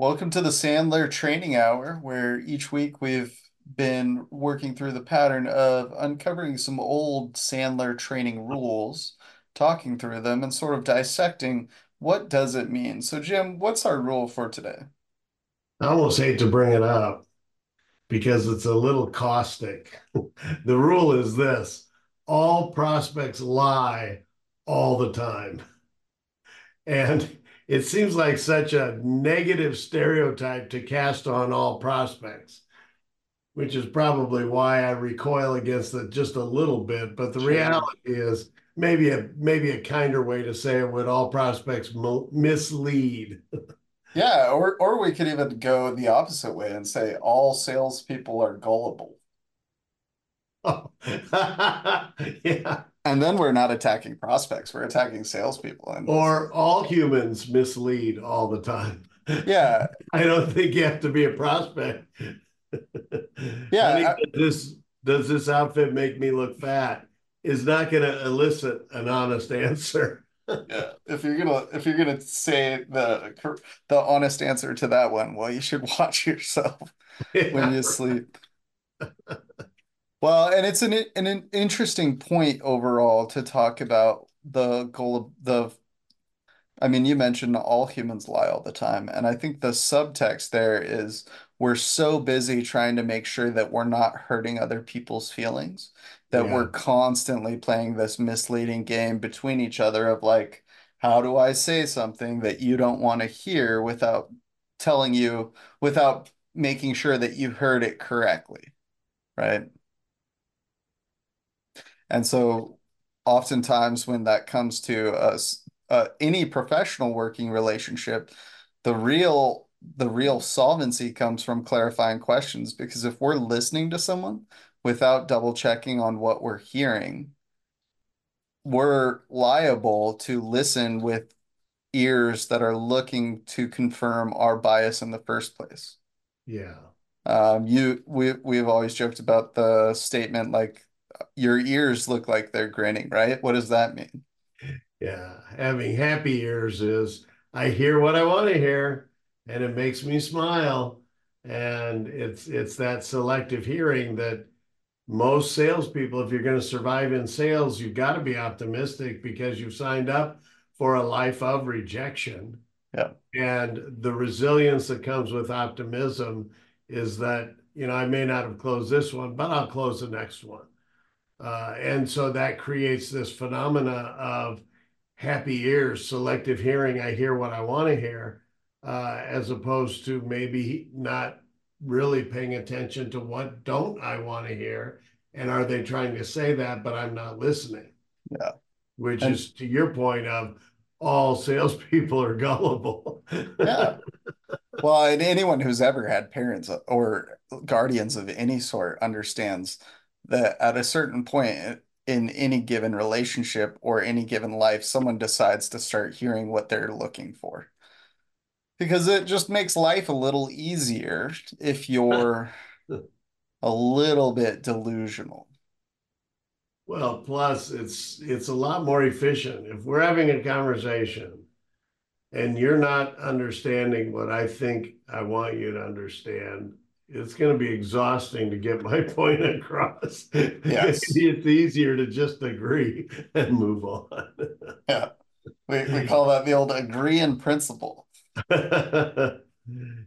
Welcome to the Sandler Training Hour, where each week we've been working through the pattern of uncovering some old Sandler training rules, talking through them, and sort of dissecting what does it mean. So, Jim, what's our rule for today? I almost hate to bring it up because it's a little caustic. The rule is this all prospects lie all the time. And it seems like such a negative stereotype to cast on all prospects, which is probably why I recoil against it just a little bit. But the reality is maybe a maybe a kinder way to say it would all prospects mo- mislead. Yeah, or or we could even go the opposite way and say all salespeople are gullible. Oh. yeah. And then we're not attacking prospects, we're attacking salespeople. And Or all humans mislead all the time. yeah, I don't think you have to be a prospect. yeah, I- does this does this outfit make me look fat? Is not going to elicit an honest answer. Yeah, if you're gonna if you're gonna say the the honest answer to that one, well, you should watch yourself when you sleep. Well, and it's an an, an interesting point overall to talk about the goal of the I mean, you mentioned all humans lie all the time, and I think the subtext there is we're so busy trying to make sure that we're not hurting other people's feelings, that Yeah, we're constantly playing this misleading game between each other of like, how do I say something that you don't want to hear without telling you, without making sure that you heard it correctly, right? And so oftentimes when that comes to us, uh, any professional working relationship, the real the real solvency comes from clarifying questions because if we're listening to someone without double checking on what we're hearing, we're liable to listen with ears that are looking to confirm our bias in the first place. yeah, Um, you we we've always joked about the statement like your ears look like they're grinning, right? What does that mean? yeah. Having happy ears is I hear what I want to hear, and it makes me smile. And it's it's that selective hearing that most salespeople, if you're going to survive in sales, you've got to be optimistic because you've signed up for a life of rejection. Yeah. And the resilience that comes with optimism is that, you know, I may not have closed this one, but I'll close the next one. Uh, and so that creates this phenomena of happy ears, selective hearing. I hear what I want to hear, uh, as opposed to maybe not really paying attention to what don't I want to hear, and are they trying to say that, but I'm not listening. Yeah. Which And is to your point of all salespeople are gullible. yeah. Well, and anyone who's ever had parents or guardians of any sort understands that at a certain point in any given relationship or any given life, someone decides to start hearing what they're looking for. Because it just makes life a little easier if you're a little bit delusional. Well, plus it's it's a lot more efficient. If we're having a conversation and you're not understanding what I think I want you to understand, it's going to be exhausting to get my point across. Yes. It's easier to just agree and move on. Yeah. We, we call that the old agree in principle.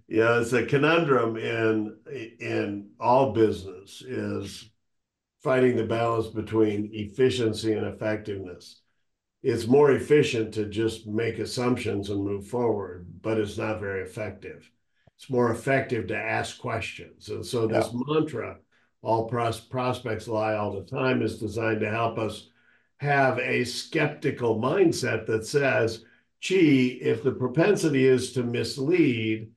Yeah, it's a conundrum in in all business is finding the balance between efficiency and effectiveness. It's more efficient to just make assumptions and move forward, but it's not very effective. It's more effective to ask questions. And so this Yeah. mantra, all pros prospects lie all the time, is designed to help us have a skeptical mindset that says, gee, if the propensity is to mislead,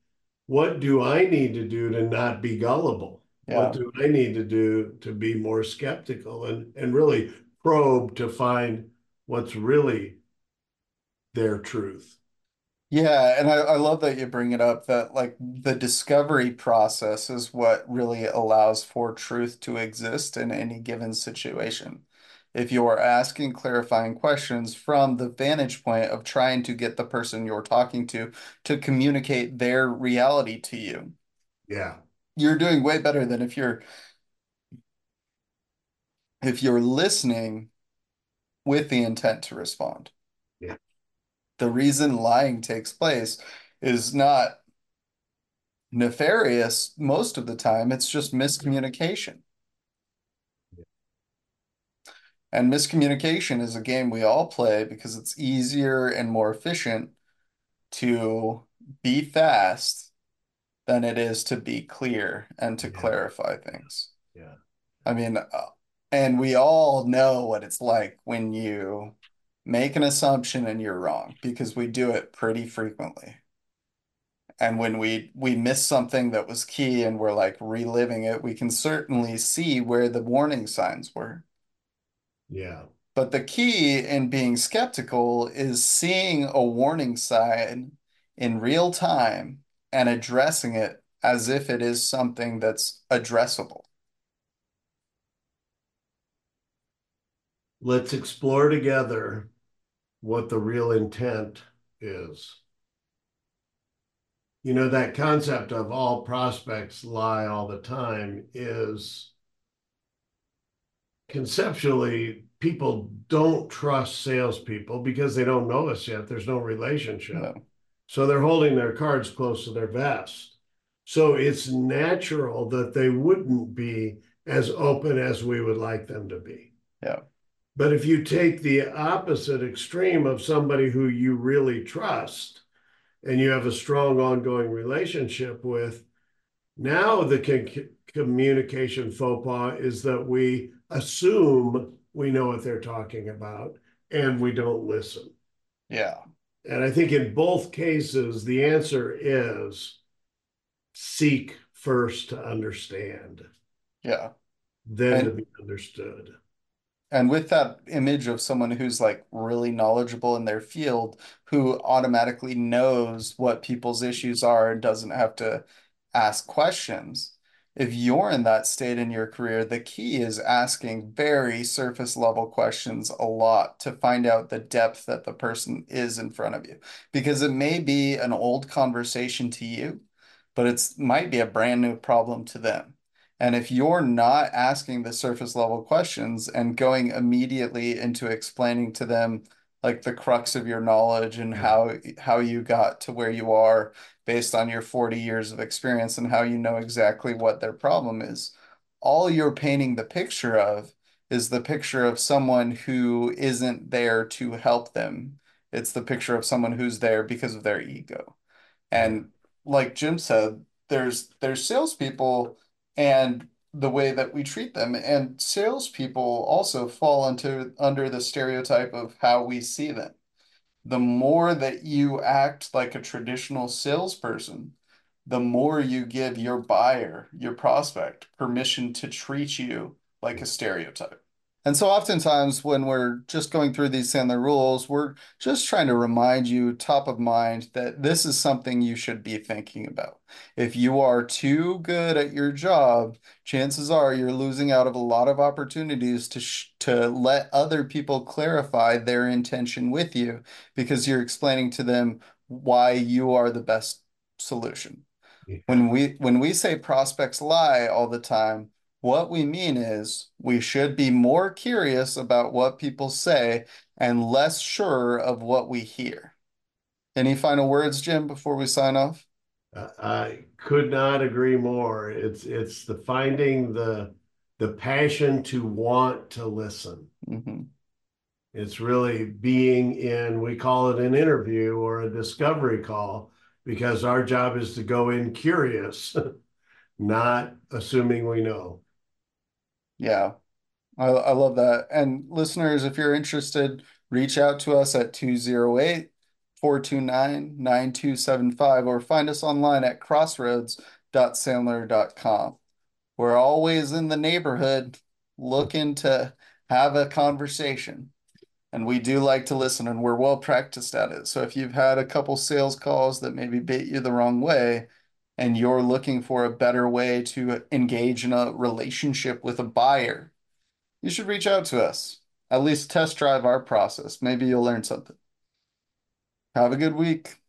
what do I need to do to not be gullible? Yeah. What do I need to do to be more skeptical and, and really probe to find what's really their truth? Yeah, and I, I love that you bring it up that like the discovery process is what really allows for truth to exist in any given situation. if you're asking clarifying questions from the vantage point of trying to get the person you're talking to to communicate their reality to you. Yeah. You're doing way better than if you're if you're listening with the intent to respond. Yeah. The reason lying takes place is not nefarious most of the time, it's just miscommunication. And miscommunication is a game we all play because it's easier and more efficient to be fast than it is to be clear and to Yeah. clarify things. Yeah. I mean, uh, and we all know what it's like when you make an assumption and you're wrong because we do it pretty frequently. And when we we miss something that was key and we're like reliving it, we can certainly see where the warning signs were. Yeah. But the key in being skeptical is seeing a warning sign in real time and addressing it as if it is something that's addressable. Let's explore together what the real intent is. You know, that concept of all prospects lie all the time is conceptually, people don't trust salespeople because they don't know us yet. There's no relationship. No. So they're holding their cards close to their vest. So it's natural that they wouldn't be as open as we would like them to be. Yeah. But if you take the opposite extreme of somebody who you really trust and you have a strong ongoing relationship with, now the con- communication faux pas is that we assume we know what they're talking about and we don't listen. Yeah. And I think in both cases, the answer is seek first to understand, Yeah. then to be understood. And with that image of someone who's like really knowledgeable in their field, who automatically knows what people's issues are and doesn't have to ask questions. If you're in that state in your career, the key is asking very surface level questions a lot to find out the depth that the person is in front of you. Because it may be an old conversation to you, but it's might be a brand new problem to them. And if you're not asking the surface level questions and going immediately into explaining to them like the crux of your knowledge and how how you got to where you are based on your 40 years of experience and how you know exactly what their problem is, all you're painting the picture of is the picture of someone who isn't there to help them. It's the picture of someone who's there because of their ego. And like Jim said, there's there's salespeople and the way that we treat them. And salespeople also fall into under the stereotype of how we see them. The more that you act like a traditional salesperson, the more you give your buyer, your prospect, permission to treat you like a stereotype. And so oftentimes when we're just going through these Sandler rules, we're just trying to remind you top of mind that this is something you should be thinking about. If you are too good at your job, chances are you're losing out of a lot of opportunities to sh to let other people clarify their intention with you because you're explaining to them why you are the best solution. Yeah. When we when we say prospects lie all the time, what we mean is we should be more curious about what people say and less sure of what we hear. Any final words, Jim, before we sign off? I could not agree more. It's it's the finding the the passion to want to listen. hmm It's really being in, we call it an interview or a discovery call, because our job is to go in curious, not assuming we know. Yeah, I, I love that. And listeners, if you're interested, reach out to us at 208 429 9275 or find us online at crossroads.sandler.com. We're always in the neighborhood looking to have a conversation. And we do like to listen and we're well practiced at it. So if you've had a couple sales calls that maybe bait you the wrong way and you're looking for a better way to engage in a relationship with a buyer, you should reach out to us at least test drive our process. Maybe you'll learn something. Have a good week.